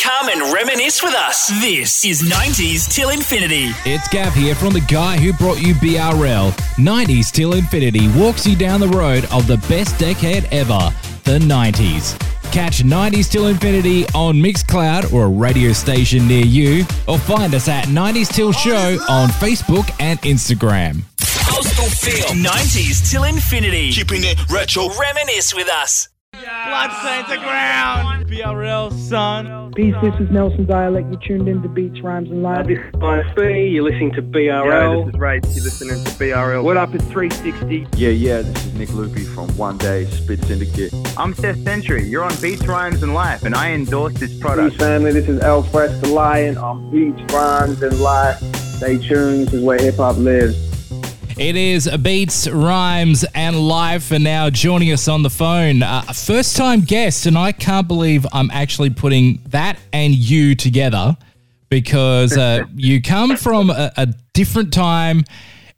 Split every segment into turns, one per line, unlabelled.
Come and reminisce with us. This is 90s till infinity.
It's Gav here from the guy who brought you BRL. 90s till infinity walks you down the road of the best decade ever, the 90s. Catch 90s till infinity on Mixcloud or a radio station near you, or find us at 90s till show on Facebook and Instagram.
Coastal feel. 90s till infinity.
Keeping it retro.
Reminisce with us.
Bloodstains the ground. BRL, son.
Peace, this is Nelson Dialect. You're tuned in to Beats, Rhymes, and Live.
This is Minus B. You're listening to
Yo,
BRL.
this is Ray. You're listening to BRL.
what up? It's 360.
Yeah, yeah, this is Nick Lupi from One Day Spit Syndicate.
I'm Seth Sentry. You're on Beats, Rhymes, and Life, and I endorse this
Peace,
product.
family. This is L-Fresh the Lion on Beats, Rhymes, and Life. Stay tuned. This is where hip hop lives.
It is Beats, Rhymes, and Life, and now joining us on the phone, uh, a first time guest, and I can't believe I'm actually putting that and you together because uh, you come from a, a different time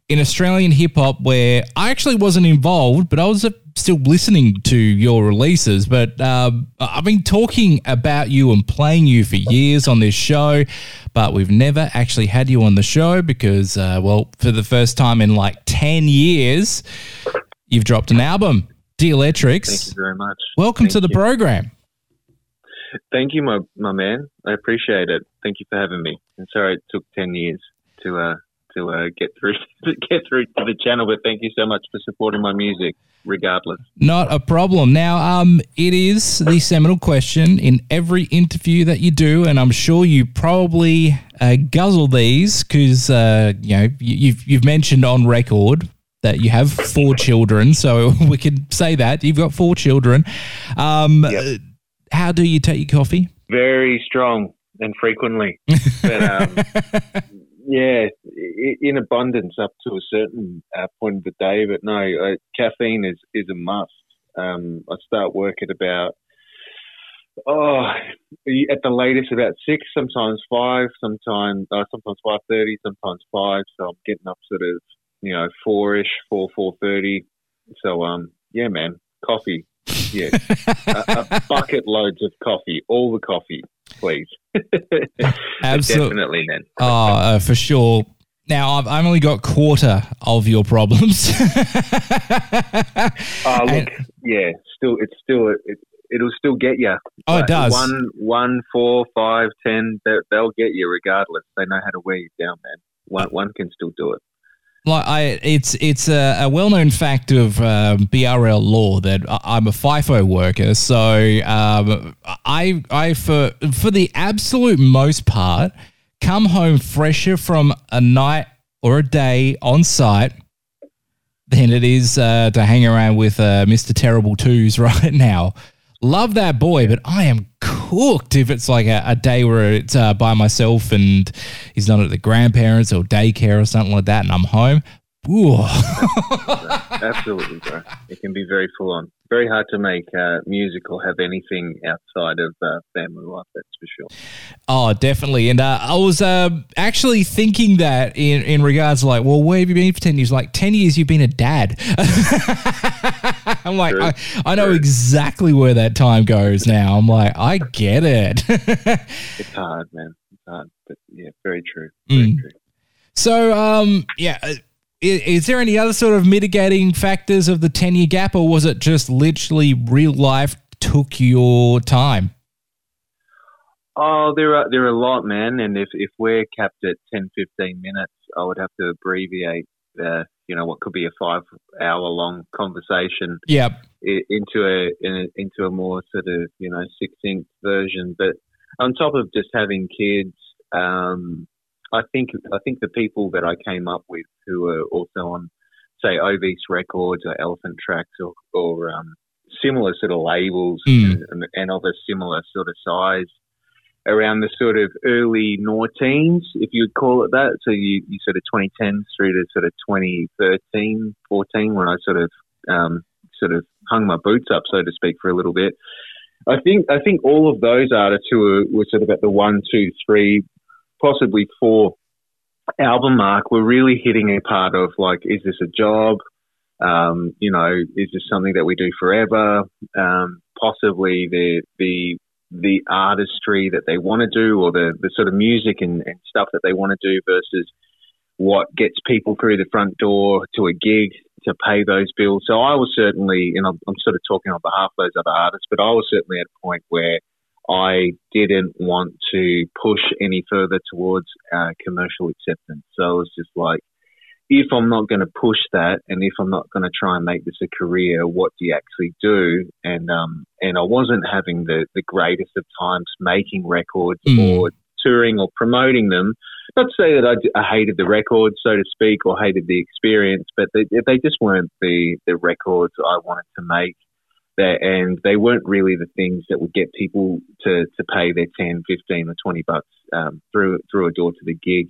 in Australian hip hop where I actually wasn't involved, but I was uh, still listening to your releases. But um, I've been talking about you and playing you for years on this show, but we've never actually had you on the show because, uh, well, for the first time in like 10 years, you've dropped an album,
Thank you very much.
Welcome
Thank
to the
you.
program.
Thank you, my my man. I appreciate it. Thank you for having me. And sorry it took ten years to uh to uh get through to get through to the channel, but thank you so much for supporting my music, regardless.
Not a problem. Now, um, it is the seminal question in every interview that you do, and I'm sure you probably uh, guzzle these because uh, you know you- you've you've mentioned on record that you have four children, so we could say that you've got four children. Um,
Yep.
How do you take your coffee?
Very strong and frequently, but um, yeah, i- in abundance up to a certain uh, point of the day. But no, uh, caffeine is is a must. Um, I start work at about oh, at the latest about six, sometimes five, sometimes uh, sometimes five thirty, sometimes five. So I'm getting up sort of you know four ish, four four thirty. So um, yeah, man, coffee. Yeah, a, a bucket loads of coffee, all the coffee, please.
Absolutely.
Definitely, man.
Oh, uh, for sure. Now I've I've only got quarter of your problems.
Oh, look,
And-
yeah, still, it's still, it, it'll still get you.
Oh, it does.
One, one, four, five, ten, they, they'll get you regardless. They know how to wear you down, man. One, one can still do it.
like I, it's it's a, a well known fact of um, BRL law that I'm a FIFO worker. So um, I I for for the absolute most part come home fresher from a night or a day on site than it is uh, to hang around with uh, Mr. Terrible Twos right now. Love that boy, but I am cooked if it's like a, a day where it's uh, by myself and he's not at the grandparents or daycare or something like that, and I'm home. Ooh.
Absolutely, bro. It can be very full on. Very hard to make uh, music or have anything outside of uh, family life, that's for sure.
Oh, definitely. And uh, I was uh, actually thinking that in, in regards to like, well, where have you been for 10 years? Like, 10 years you've been a dad. I'm like,
True.
I, I know
True.
exactly where that time goes now. I'm like, I get it.
It's hard, man. It's hard. But yeah, very true. Very
Mm.
true.
so, um, yeah. Is, is there any other sort of mitigating factors of the 10 year gap, or was it just literally real life took your time?
Oh, there are there are a lot, man. And if if we're capped at 10, 15 minutes, I would have to abbreviate, uh, you know, what could be a five hour long conversation
Yep.
into a, in a into a more sort of you know succinct version. But on top of just having kids, um, I think I think the people that I came up with who are also on say Obese Records or Elefant Traks or, or um, similar sort of labels
Mm.
and, and of a similar sort of size around the sort of early noughties, if you'd call it that. So you, you sort of 2010s through to sort of 2013, 14, when I sort of um, sort of hung my boots up, so to speak, for a little bit. I think I think all of those artists who were, were sort of at the one, two, three, possibly four album mark we're really hitting a part of like, is this a job? Um, you know, is this something that we do forever? Um, possibly the the the artistry that they want to do or the, the sort of music and, and stuff that they want to do versus what gets people through the front door to a gig to pay those bills. So I was certainly, and I'm, I'm sort of talking on behalf of those other artists, but I was certainly at a point where I didn't want to push any further towards uh, commercial acceptance. So I was just like, if I'm not going to push that, and if I'm not going to try and make this a career, what do you actually do? And um, and I wasn't having the the greatest of times making records mm. or touring or promoting them. Not to say that I, I, hated the records, so to speak, or hated the experience, but they, they just weren't the the records I wanted to make. And they weren't really the things that would get people to, to pay their 10, 15 or 20 bucks um, through through a door to the gig.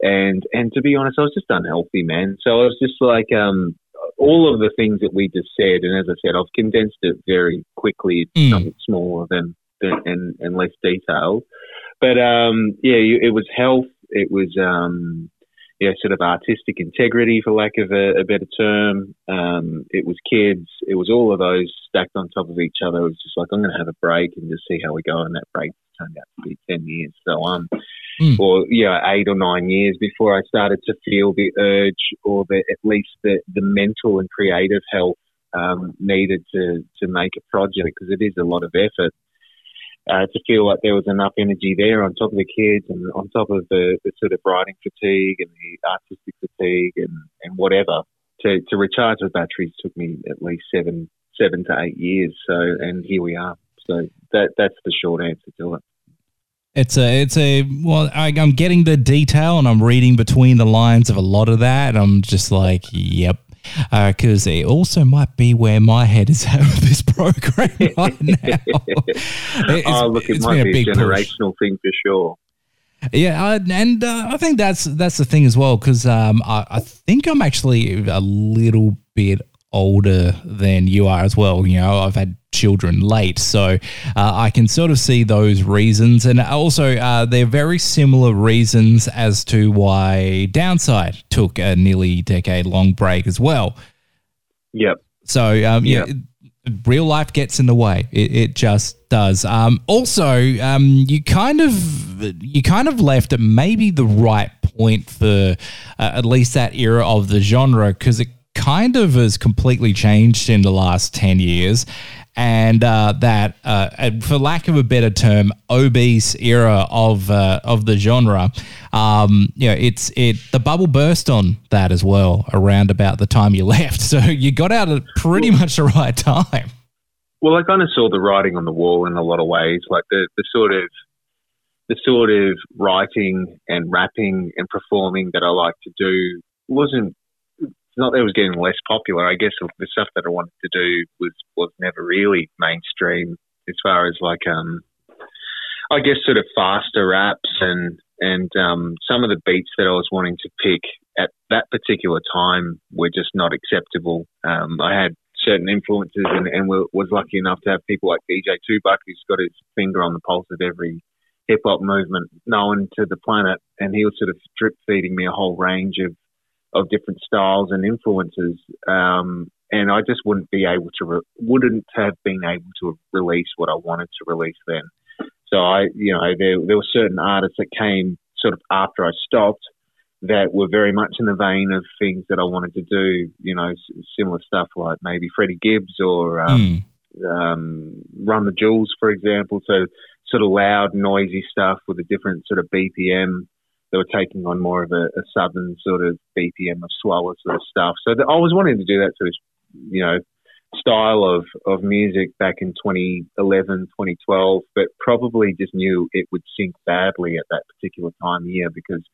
And and to be honest, I was just unhealthy, man. So I was just like um, all of the things that we just said, and as I said, I've condensed it very quickly. Mm. something smaller than, than and, and less detailed. But um, yeah, it was health. It was um, yeah, sort of artistic integrity, for lack of a, a better term. Um, it was kids. It was all of those stacked on top of each other. It was just like I'm going to have a break and just see how we go. And that break turned out to be ten years. So um, mm. or yeah, eight or nine years before I started to feel the urge, or the at least the the mental and creative health um, needed to to make a project because it is a lot of effort uh, to feel like there was enough energy there on top of the kids and on top of the, the sort of writing fatigue and the artistic fatigue and, and whatever. To, to recharge the batteries took me at least seven seven to eight years. So and here we are. So that that's the short answer to it.
It's a, it's a, well, I, am getting the detail and I'm reading between the lines of a lot of that. I'm just like, yep, because uh, it also might be where my head is at with this program right now.
It's, oh, look, it might be a, generational push. thing for sure.
Yeah, and uh, I think that's that's the thing as well because um, I, I, think I'm actually a little bit older than you are as well. You know, I've had children late, so uh, I can sort of see those reasons, and also uh, they're very similar reasons as to why Downside took a nearly decade long break as well.
Yep.
So um, yep. yeah. Real life gets in the way. It, it just does. Um, also, um, you kind of you kind of left at maybe the right point for uh, at least that era of the genre because it kind of has completely changed in the last 10 years. And uh, that, uh, for lack of a better term, obese era of uh, of the genre, um, you know, it's it the bubble burst on that as well around about the time you left. So you got out at pretty much the right time.
Well, I kind of saw the writing on the wall in a lot of ways, like the, the sort of the sort of writing and rapping and performing that I like to do wasn't not that it was getting less popular. I guess the stuff that I wanted to do was was never really mainstream as far as like um, I guess sort of faster raps and and um, some of the beats that I was wanting to pick at that particular time were just not acceptable. Um, I had certain influences and, and was lucky enough to have people like DJ Tupac who's got his finger on the pulse of every hip hop movement known to the planet, and he was sort of drip feeding me a whole range of of different styles and influences. Um, and I just wouldn't be able to, re- wouldn't have been able to release what I wanted to release then. So I, you know, there, there were certain artists that came sort of after I stopped that were very much in the vein of things that I wanted to do, you know, similar stuff like maybe Freddie Gibbs or um, mm. um, Run the Jewels, for example. So sort of loud, noisy stuff with a different sort of BPM they were taking on more of a, a southern sort of BPM of slower sort of stuff. So the, I was wanting to do that sort of, you know, style of, of music back in 2011, 2012, but probably just knew it would sink badly at that particular time of year because,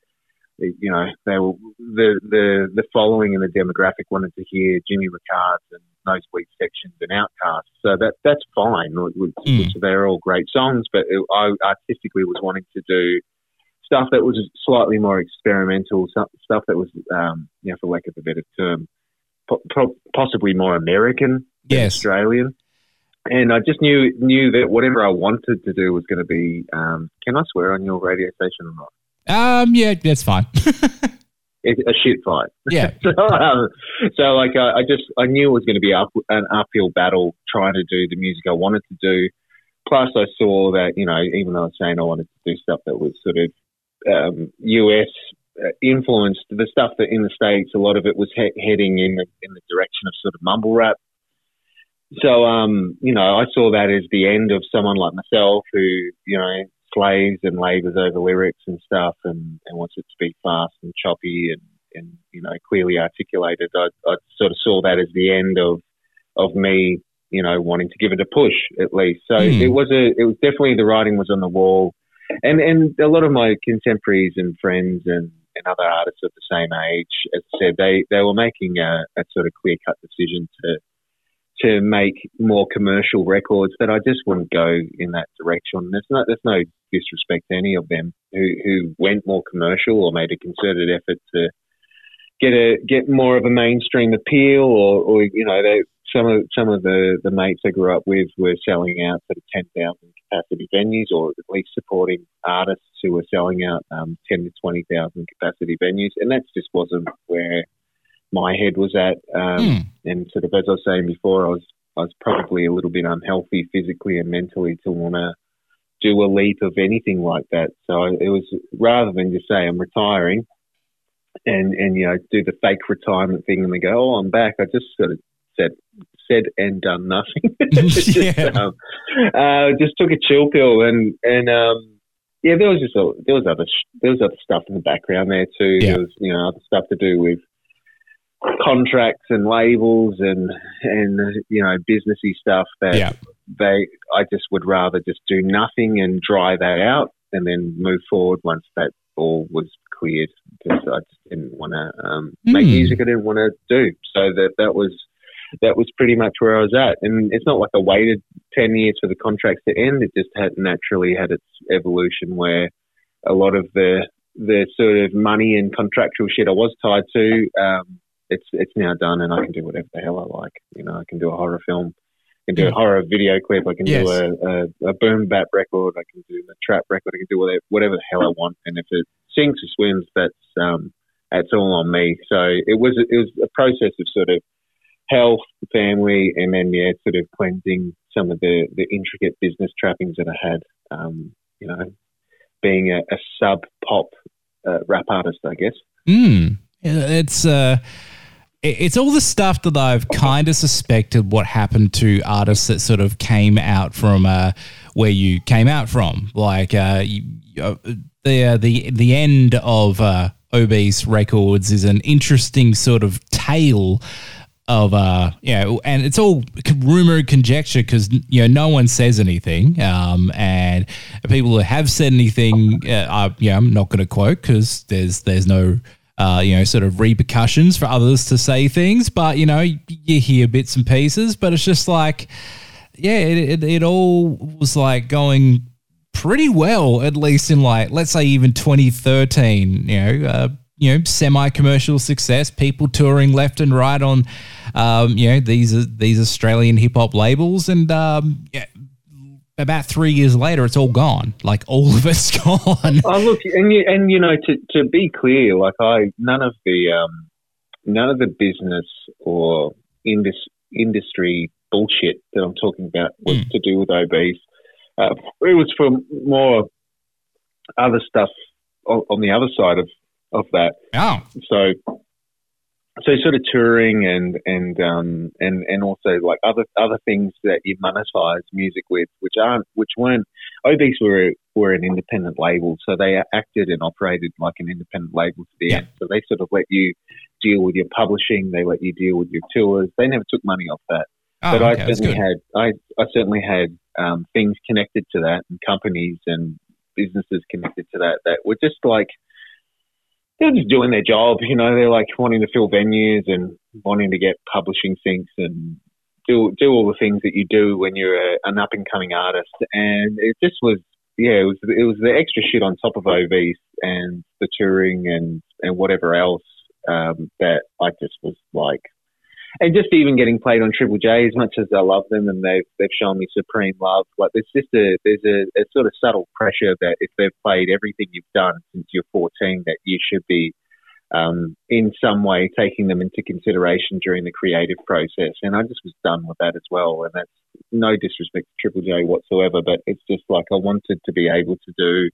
you know, they were, the, the, the following and the demographic wanted to hear Jimmy Recard and Nosebleed Sections and Outcasts. So that, that's fine, which, mm. they're all great songs, but it, I artistically was wanting to do stuff that was slightly more experimental, stuff that was, um, you know, for lack of a better term, po- possibly more American
yes.
Australian. And I just knew knew that whatever I wanted to do was going to be. Um, can I swear on your radio station or not?
Um, yeah, that's fine.
it's a shit fight.
Yeah.
so, um, so, like, I, I, just I knew it was going to be up, an uphill battle trying to do the music I wanted to do plus I saw that you know even though I was saying I wanted to do stuff that was sort of um, US uh, influenced, the stuff that in the states a lot of it was he- heading in the, in the direction of sort of mumble rap. So um, you know I saw that as the end of someone like myself who you know slaves and labours over lyrics and stuff and, and wants it to be fast and choppy and, and you know clearly articulated. I, I sort of saw that as the end of of me you know, wanting to give it a push at least. So
Mm.
it was a, it was definitely the writing was on the wall, and and a lot of my contemporaries and friends and, and other artists of the same age, as I said, they they were making a, a sort of clear cut decision to to make more commercial records that I just wouldn't go in that direction. There's no there's no disrespect to any of them who who went more commercial or made a concerted effort to get a get more of a mainstream appeal or, or you know they some of some of the, the mates I grew up with were selling out sort of ten thousand capacity venues, or at least supporting artists who were selling out um, ten to twenty thousand capacity venues, and that just wasn't where my head was at. Um,
Hmm.
And sort of as I was saying before, I was I was probably a little bit unhealthy physically and mentally to want to do a leap of anything like that. So it was rather than just say I'm retiring and and you know do the fake retirement thing and then go oh I'm back. I just sort of said said and done nothing. just,
Yeah.
um, uh, just took a chill pill and and um, yeah, there was just a, there was other sh- there was other stuff in the background there too.
Yeah.
There was you know other stuff to do with contracts and labels and and you know businessy stuff that
Yeah.
they I just would rather just do nothing and dry that out and then move forward once that all was cleared because I just didn't want to um, make
Hmm.
music I didn't want to do so that that was that was pretty much where I was at and it's not like I waited 10 years for the contracts to end it just had naturally had its evolution where a lot of the the sort of money and contractual shit I was tied to um, it's it's now done and I can do whatever the hell I like. You know, I can do a horror film, I can do a horror video clip, I can
Yes.
do a, a, a boom bap record, I can do a trap record, I can do whatever whatever the hell I want. And if it sinks or swims, that's um that's all on me. So it was it was a process of sort of health, family, and then yeah, sort of cleansing some of the the intricate business trappings that I had. Um, you know, being a, a sub pop uh, rap artist, I guess.
Mm. It's uh, it's all the stuff that I've kind of suspected what happened to artists that sort of came out from uh, where you came out from, like uh, you, uh, the uh, the the end of uh, Obese Records is an interesting sort of tale of uh know and it's all rumor and conjecture because you know no one says anything um and people who have said anything uh, yeah i'm not going to quote because there's there's no uh you know sort of repercussions for others to say things but you know you hear bits and pieces but it's just like yeah it, it, it all was like going pretty well at least in like let's say even 2013 you know uh, you know semi-commercial success people touring left and right on um, you know these these australian hip-hop labels and um, yeah, about three years later it's all gone like all of it's gone
Oh, look, and you, and you know, to, to be clear, like I, none of the, um, none of the business or indus, industry bullshit that I'm talking about was
Mm.
to do with obese. Uh, it was for more other stuff on, on the other side of, of that.
oh
So, so sort of touring and and um and and also like other other things that you monetize music with, which aren't which weren't. Obese were were an independent label, so they acted and operated like an independent label to the
Yeah.
end. So they sort of let you deal with your publishing, they let you deal with your tours. They never took money off that
Oh,
but
okay,
I certainly had I, I certainly had um, things connected to that and companies and businesses connected to that that were just like they're just doing their job, you know, they're like wanting to fill venues and wanting to get publishing syncs and do do all the things that you do when you're a, an up and coming artist. And it just was yeah, it was it was the extra shit on top of Obese and the touring and and whatever else um, that I just was like and just even getting played on Triple J, as much as I love them and they've they've shown me supreme love, like there's just a there's a, a sort of subtle pressure that if they've played everything you've done since you're 14, that you should be um, in some way taking them into consideration during the creative process. And I just was done with that as well. And that's no disrespect to Triple J whatsoever, but it's just like I wanted to be able to do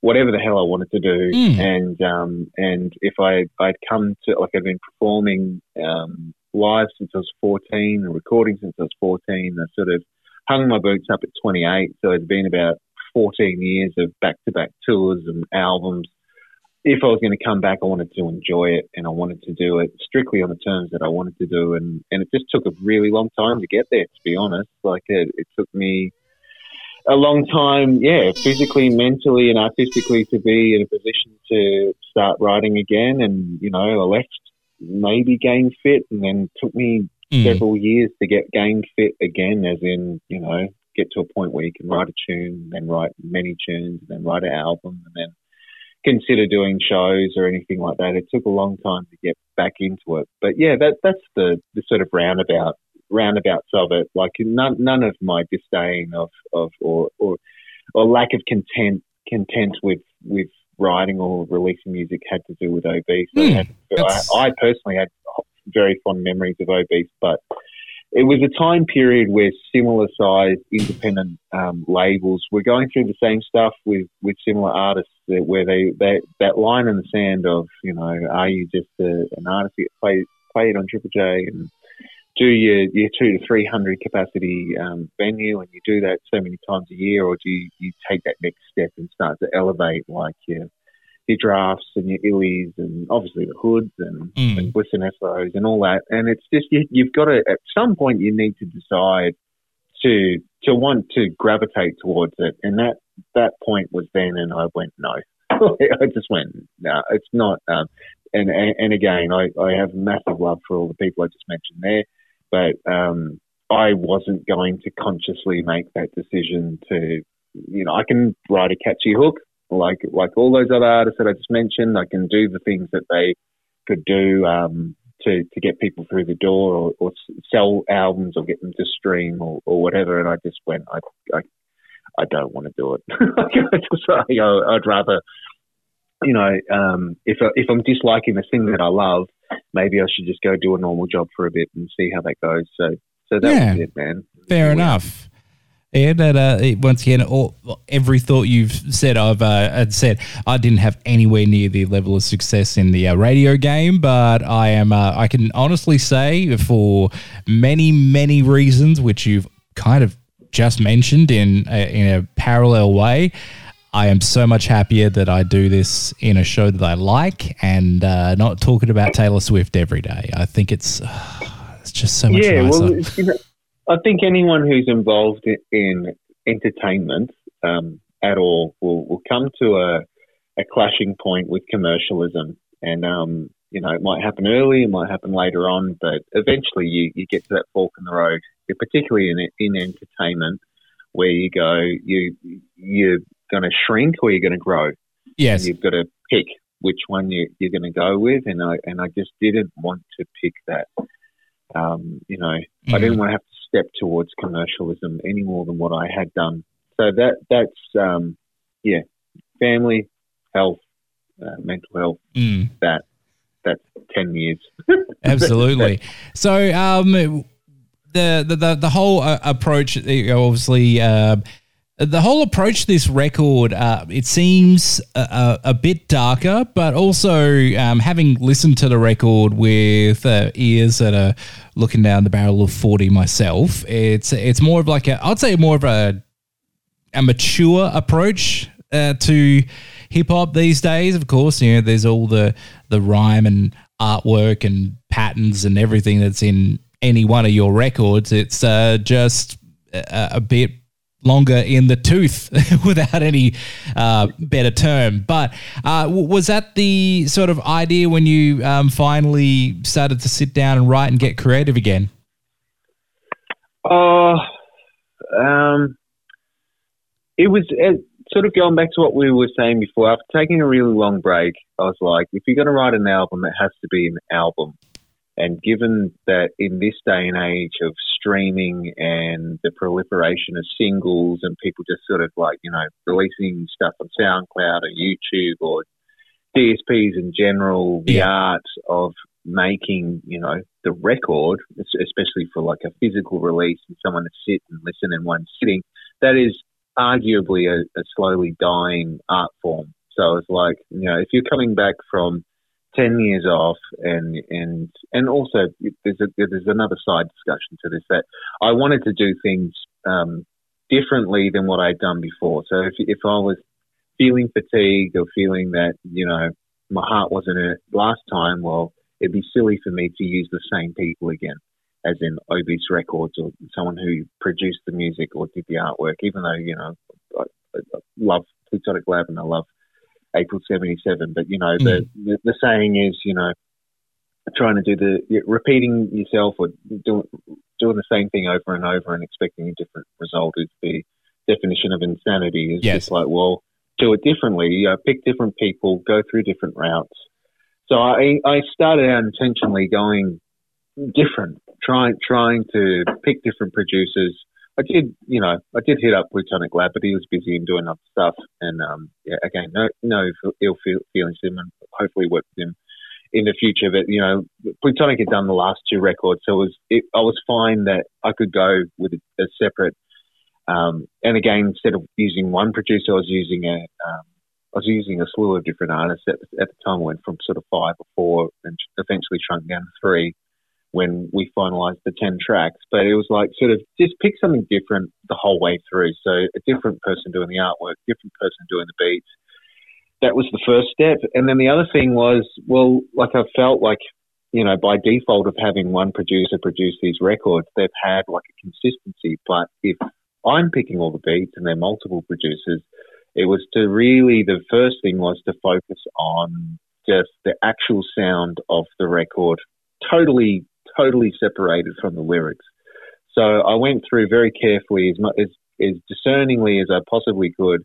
whatever the hell I wanted to do.
Mm.
And um, and if I I'd come to like I've been performing um, live since I was 14 and recording since I was 14. I sort of hung my boots up at 28, so it's been about 14 years of back-to-back tours and albums. If I was going to come back, I wanted to enjoy it, and I wanted to do it strictly on the terms that I wanted to do, and and it just took a really long time to get there. To be honest, like it, it took me a long time, yeah, physically, mentally, and artistically to be in a position to start writing again. And you know, I left maybe game fit, and then took me
Mm.
several years to get game fit again, as in, you know, get to a point where you can write a tune, then write many tunes, and then write an album, and then consider doing shows or anything like that. It took a long time to get back into it. But yeah, that that's the, the sort of roundabout roundabouts of it. Like none none of my disdain of, of or, or or lack of content content with with writing or releasing music had to do with obese. I,
Hmm,
had, I, I personally had very fond memories of obese, but it was a time period where similar sized independent um, labels were going through the same stuff with, with similar artists that, where they, they that line in the sand of you know are you just a, an artist that plays played on Triple J and do your, your two to three hundred capacity um, venue and you do that so many times a year or do you, you take that next step and start to elevate like your your Draphts and your Illys and obviously the hoods and,
Mm.
and and SOs and all that? And it's just you, you've got to at some point you need to decide to to want to gravitate towards it. And that that point was then and I went no. I just went no it's not um, and, and and again I, I have massive love for all the people I just mentioned there but um, I wasn't going to consciously make that decision to you know I can write a catchy hook like like all those other artists that I just mentioned. I can do the things that they could do um, to to get people through the door or, or sell albums or get them to stream or, or whatever. And I just went I I, I don't want to do it. I'd rather you know um, if I, if I'm disliking the thing that I love maybe I should just go do a normal job for a bit and see how that goes so so that
Yeah.
was it man
Fair
Yeah.
enough. That uh, once again, all, every thought you've said, I've uh, said. I didn't have anywhere near the level of success in the uh, radio game, but I am. Uh, I can honestly say, for many, many reasons, which you've kind of just mentioned in a, in a parallel way. I am so much happier that I do this in a show that I like and uh, not talking about Taylor Swift every day. I think it's it's just so much
yeah,
nicer.
well, you know, I think anyone who's involved in, in entertainment um, at all will, will come to a, a clashing point with commercialism. And, um, you know, it might happen early, it might happen later on, but eventually you, you get to that fork in the road, particularly in, in entertainment, where you go, you, you're going to shrink or you're going to grow.
yes.
And you've got to pick which one you, you're going to go with. And I, and I just didn't want to pick that. Um, you know, I
Mm.
didn't want to have to step towards commercialism any more than what I had done. So that that's um, yeah, family, health, uh, mental health.
Mm.
That that's ten years.
Absolutely. So, um, the the the, the whole uh, approach, obviously, uh, the whole approach to this record, uh, it seems a, a, a bit darker, but also um, having listened to the record with uh, ears that are looking down the barrel of forty myself, it's it's more of like a, I'd say more of a a mature approach uh, to hip hop these days. Of course, you know, there's all the the rhyme and artwork and patterns and everything that's in any one of your records. It's uh, just a, a bit longer in the tooth without any uh, better term. But uh, was that the sort of idea when you um, finally started to sit down and write and get creative again?
Oh, um, it was uh, sort of going back to what we were saying before. After taking a really long break, I was like, if you're going to write an album, it has to be an album. And given that in this day and age of streaming and the proliferation of singles and people just sort of like, you know, releasing stuff on SoundCloud or YouTube or DSPs in general, the
Yeah.
art of making, you know, the record, especially for like a physical release and someone to sit and listen in one sitting, that is arguably a, a slowly dying art form. So it's like, you know, if you're coming back from 10 years off and, and, and also there's a, there's another side discussion to this that I wanted to do things, um, differently than what I'd done before. So if, if I was feeling fatigued or feeling that, you know, my heart wasn't in it last time, well, it'd be silly for me to use the same people again, as in Obese Records or someone who produced the music or did the artwork, even though, you know, I I love Plutonic Lab and I love April 77. But, you know, the, mm-hmm. the, the saying is, you know, trying to do the, repeating yourself or doing, doing the same thing over and over and expecting a different result is the definition of insanity. It's
Yes.
just like, well, do it differently. You know, pick different people, go through different routes. So I, I started out intentionally going different, trying trying to pick different producers. I did, you know, I did hit up Plutonic Lab, but he was busy and doing other stuff. And um, yeah, again, no, no ill feel, feelings to him, and hopefully work with him in the future. But you know, Plutonic had done the last two records, so it was it, I was fine that I could go with a, a separate. Um, and again, instead of using one producer, I was using a um, I was using a slew of different artists. At, at the time, I went from sort of five or four, and eventually shrunk down to three when we finalised the ten tracks. But it was like sort of just pick something different the whole way through. So a different person doing the artwork, different person doing the beats. That was the first step, and then the other thing was, well, like I felt like you know, by default of having one producer produce these records, they've had like a consistency. But if I'm picking all the beats and they're multiple producers, it was to really, the first thing was to focus on just the actual sound of the record, totally, totally separated from the lyrics. So I went through very carefully, as, as, as discerningly as I possibly could,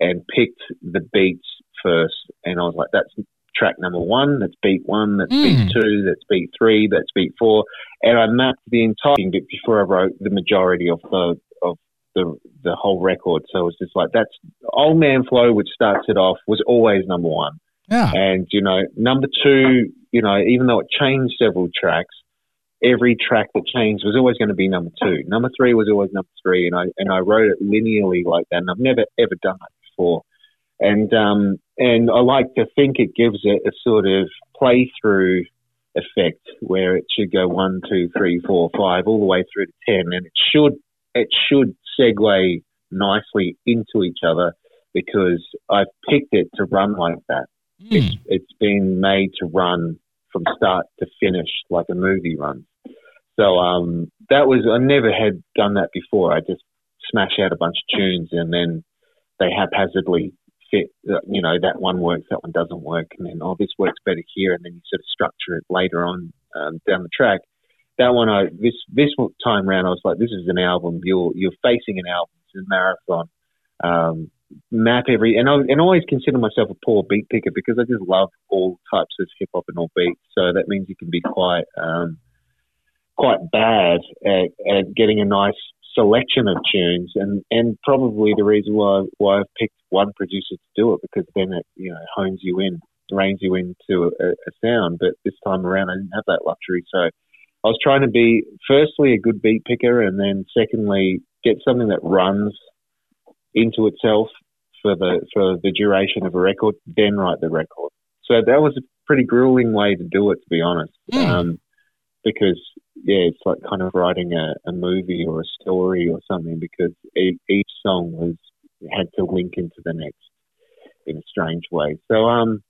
and picked the beats first. And I was like, that's track number one, that's beat one, that's beat hmm. two, that's beat three, that's beat four. And I mapped the entire thing before I wrote the majority of the of the the whole record. So it was just like that's Old Man Flow, which starts it off, was always number one.
Yeah.
And you know, number two, you know, even though it changed several tracks, every track that changed was always going to be number two. Number three was always number three, and I and I wrote it linearly like that. And I've never ever done that before. And um and I like to think it gives it a sort of play through effect where it should go one, two, three, four, five, all the way through to ten, and it should it should segue nicely into each other because I've picked it to run like that. It's, it's been made to run from start to finish like a movie runs. So um, that was I never had done that before. I just smash out a bunch of tunes and then they haphazardly fit. uh, You know that one works, that one doesn't work, and then oh this works better here, and then you sort of structure it later on um, down the track. That one, I this this time round, I was like, this is an album. You're you're facing an album. It's a marathon. Um, map every and I and I always consider myself a poor beat picker because I just love all types of hip hop and all beats. So that means you can be quite um, quite bad at, at getting a nice selection of tunes and and probably the reason why why I've picked one producer to do it because then it you know hones you in reins you into a, a sound but this time around I didn't have that luxury so I was trying to be firstly a good beat picker and then secondly get something that runs into itself for the for the duration of a record, then write the record. So that was a pretty grueling way to do it, to be honest. Um, because yeah, it's like kind of writing a, a movie or a story or something. Because e- each song was had to link into the next in a strange way. So um,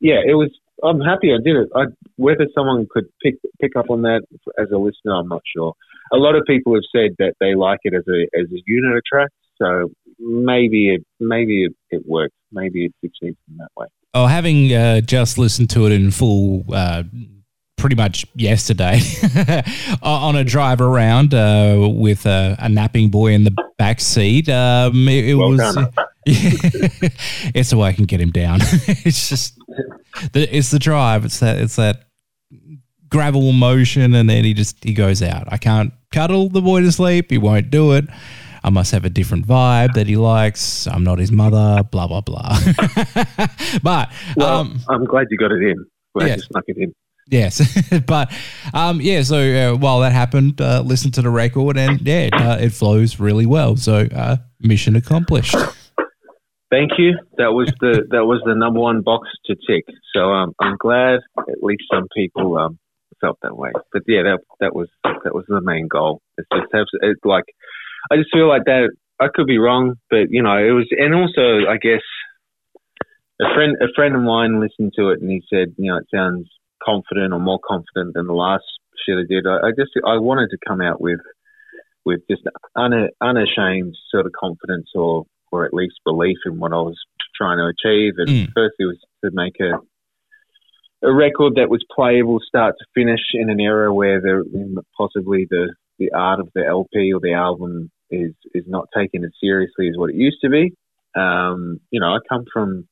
yeah, it was. I'm happy I did it. I, whether someone could pick pick up on that as a listener, I'm not sure. A lot of people have said that they like it as a as a unit of tracks. So maybe it maybe it, it works. Maybe it succeeds in that way.
Oh, having uh, just listened to it in full, uh, pretty much yesterday, on a drive around uh, with a, a napping boy in the back seat. Um, it, it
Well
was.
done.
it's the way I can get him down. it's just the, it's the drive. It's that it's that gravel motion, and then he just he goes out. I can't cuddle the boy to sleep. He won't do it. I must have a different vibe that he likes. I'm not his mother. Blah blah blah. but
Well,
um,
I'm glad you got it in. Glad
Yes.
you snuck it in.
Yes, but um, yeah. So uh, while that happened, uh, listen to the record, and yeah, uh, it flows really well. So uh, mission accomplished.
Thank you. That was the that was the number one box to tick. So um, I'm glad at least some people um, felt that way. But yeah, that that was that was the main goal. It's just have, it's like I just feel like that. I could be wrong, but you know, it was, and also I guess a friend a friend of mine listened to it and he said, you know, it sounds confident or more confident than the last shit I did. I, I just I wanted to come out with with just una, unashamed sort of confidence or or at least belief in what I was trying to achieve. And
Mm.
firstly was to make a a record that was playable start to finish in an era where the possibly the the art of the LP or the album is is not taken as seriously as what it used to be. Um, you know, I come from,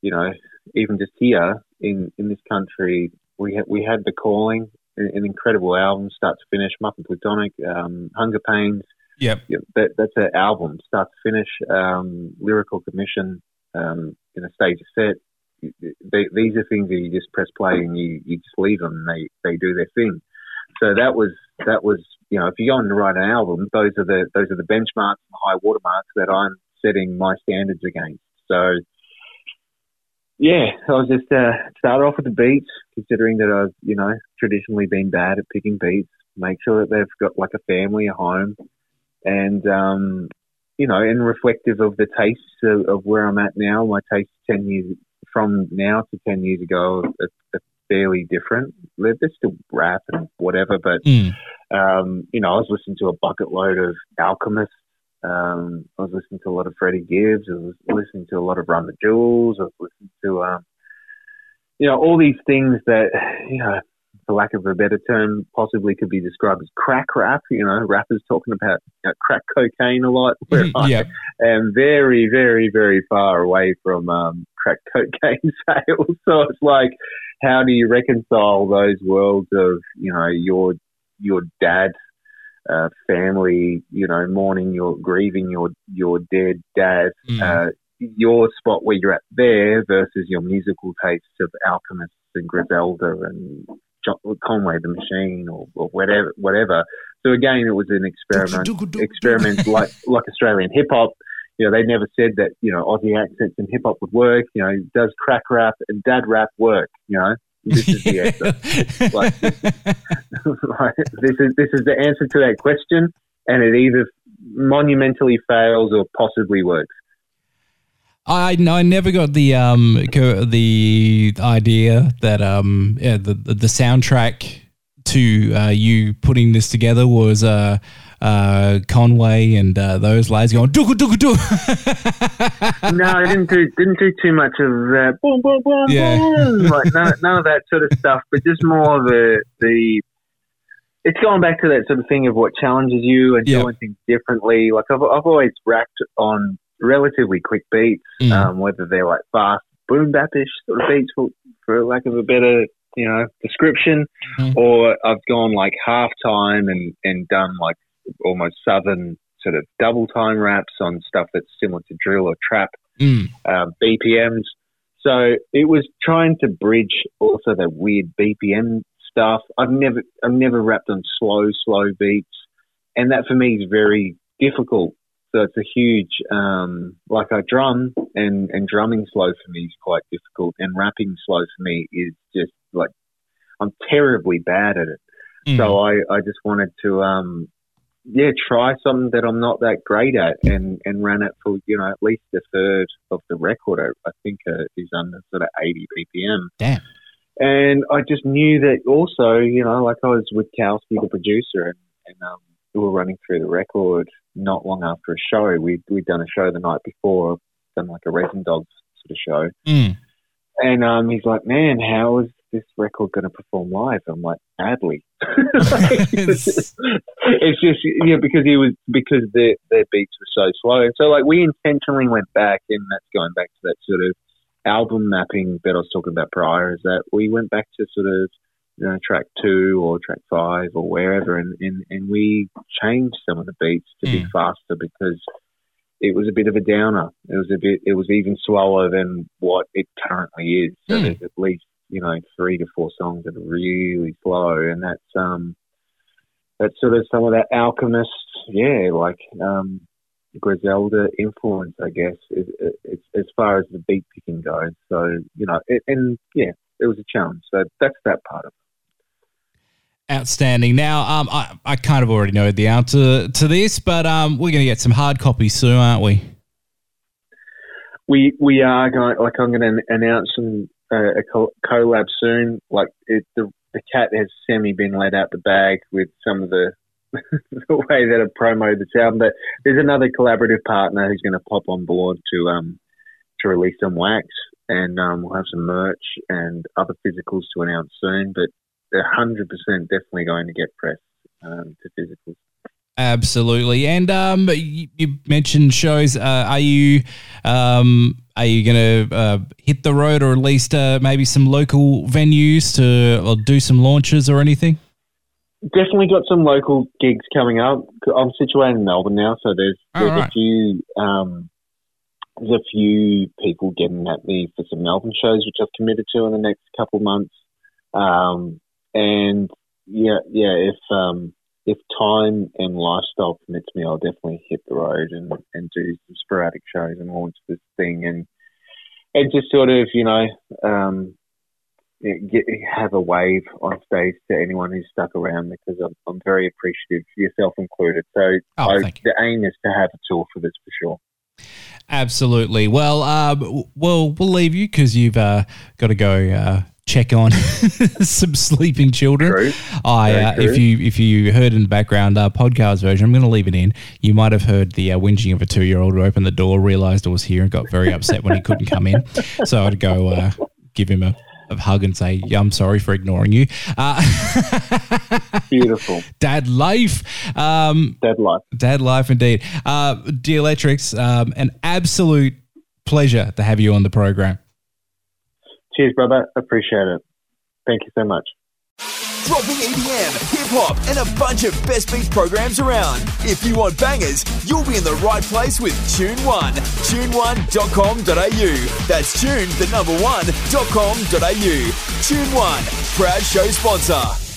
you know, even just here in in this country, we had we had the calling, an, an incredible album, start to finish, Muppet Plutonic, um, Hunger Pains.
Yep.
Yeah, that, that's an album, start to finish, um, lyrical commission, um, in a stage set. They, these are things that you just press play and you, you just leave them and they, they do their thing. So that was that was you know if you're going to write an album, those are the those are the benchmarks, and high watermarks that I'm setting my standards against. So yeah, I was just uh, started off with the beats, considering that I've you know traditionally been bad at picking beats. Make sure that they've got like a family, a home, and um, you know, and reflective of the tastes of, of where I'm at now. My tastes ten years from now to ten years ago are, are fairly different. They're, they're still rap and whatever, but
Mm.
um, you know, I was listening to a bucket load of Alchemist. Um, I was listening to a lot of Freddie Gibbs. I was listening to a lot of Run the Jewels. I was listening to, um, you know, all these things that, you know, for lack of a better term, possibly could be described as crack rap. You know, rappers talking about you know, crack cocaine a lot. Where I
yeah.
am very, very, very far away from um, crack cocaine sales. So it's like, how do you reconcile those worlds of, you know, your your dad, uh, family, you know, mourning your grieving your your dead dad,
Mm.
uh, your spot where you're at there versus your musical tastes of Alchemists and Griselda and John, Conway the Machine or, or whatever whatever. So again, it was an experiment experiment like like Australian hip hop. You know, they never said that you know Aussie accents and hip hop would work. You know, does crack rap and dad rap work? You know, this is the answer. Like, Like, this is this is the answer to that question, and it either monumentally fails or possibly works.
I I never got the um the idea that um yeah, the the the soundtrack to uh, you putting this together was uh uh Conway and uh, those lads going dooka dooka doo.
no, I didn't do didn't do too much of that. Boom, boom, boom,
Yeah.
boom. Like none, none of that sort of stuff, but just more the the. It's going back to that sort of thing of what challenges you and
Yeah.
doing things differently. Like I've I've always rapped on relatively quick beats,
Mm.
um, whether they're like fast boom bapish sort of beats, for for lack of a better you know description,
Mhm.
or I've gone like half time and and done like almost southern sort of double time raps on stuff that's similar to drill or trap
Mm.
um, BPMs. So it was trying to bridge also the weird BPM stuff. I've never I've never rapped on slow slow beats, and that for me is very difficult. So it's a huge um, like I drum and and drumming slow for me is quite difficult, and rapping slow for me is just like I'm terribly bad at it.
Mm.
So I, I just wanted to, um, yeah, try something that I'm not that great at and, and ran it for, you know, at least a third of the record. I, I think uh, is under sort of 80 BPM.
Damn.
And I just knew that also, you know, like I was with Kowski, the producer, and, and um, we were running through the record not long after a show. We'd, we'd done a show the night before, done like a Resin Dogs sort of show.
Mm.
And um, he's like, "Man, how is this record going to perform live?" I'm like, "Badly." it's just yeah, because he was because their their beats were so slow. So like we intentionally went back, and that's going back to that sort of album mapping that I was talking about prior. Is that we went back to sort of you know, track two or track five or wherever, and, and, and we changed some of the beats to be
Mm.
faster because it was a bit of a downer. It was a bit, it was even slower than what it currently is. So
Mm.
there's at least you know three to four songs that are really slow, and that's um that's sort of some of that Alchemist, yeah, like um Griselda influence, I guess, is, is, as far as the beat picking goes. So you know, it, and yeah, it was a challenge. So that's that part of it.
Outstanding. Now, um, I, I kind of already know the answer to this, but um, we're going to get some hard copies soon, aren't we?
We we are going like I'm going to announce some a collab soon. Like it, the the cat has semi been let out the bag with some of the the way that I promoted the album. But there's another collaborative partner who's going to pop on board to um to release some wax, and um, we'll have some merch and other physicals to announce soon. But they're hundred percent definitely going to get pressed um, to physicals.
Absolutely. And um, you, you mentioned shows. Uh, are you um, are you going to uh, hit the road, or at least uh, maybe some local venues to or do some launches or anything?
Definitely got some local gigs coming up. I'm situated in Melbourne now, so there's there's a few um, there's a few people getting at me for some Melbourne shows, which I've committed to in the next couple months. Um, and yeah, yeah, if um, if time and lifestyle permits me, I'll definitely hit the road and, and do some sporadic shows and launch this thing and and just sort of you know um, get, have a wave on stage to anyone who's stuck around because I'm, I'm very appreciative, yourself included. So
Oh,
I,
you.
the aim is to have a tour for this for sure.
Absolutely. Well, w- we'll we'll leave you because you've uh, got to go uh, check on some sleeping children.
True.
I, uh, if you if you heard in the background uh, podcast version, I'm going to leave it in. You might have heard the uh, whinging of a two year old who opened the door, realized I was here, and got very upset when he couldn't come in. So I'd go uh, give him a, a hug and say, yeah, "I'm sorry for ignoring you." Uh,
Beautiful.
Dad life. Um,
Dead life.
Dad life indeed. Uh, Dialectrix, um, an absolute pleasure to have you on the program.
Cheers, brother. Appreciate it. Thank you so much.
Dropping EDM, hip hop, and a bunch of best beats programs around. If you want bangers, you'll be in the right place with Tune One. Tune1.com.au. That's tune the number one.com.au. Tune One, proud show sponsor.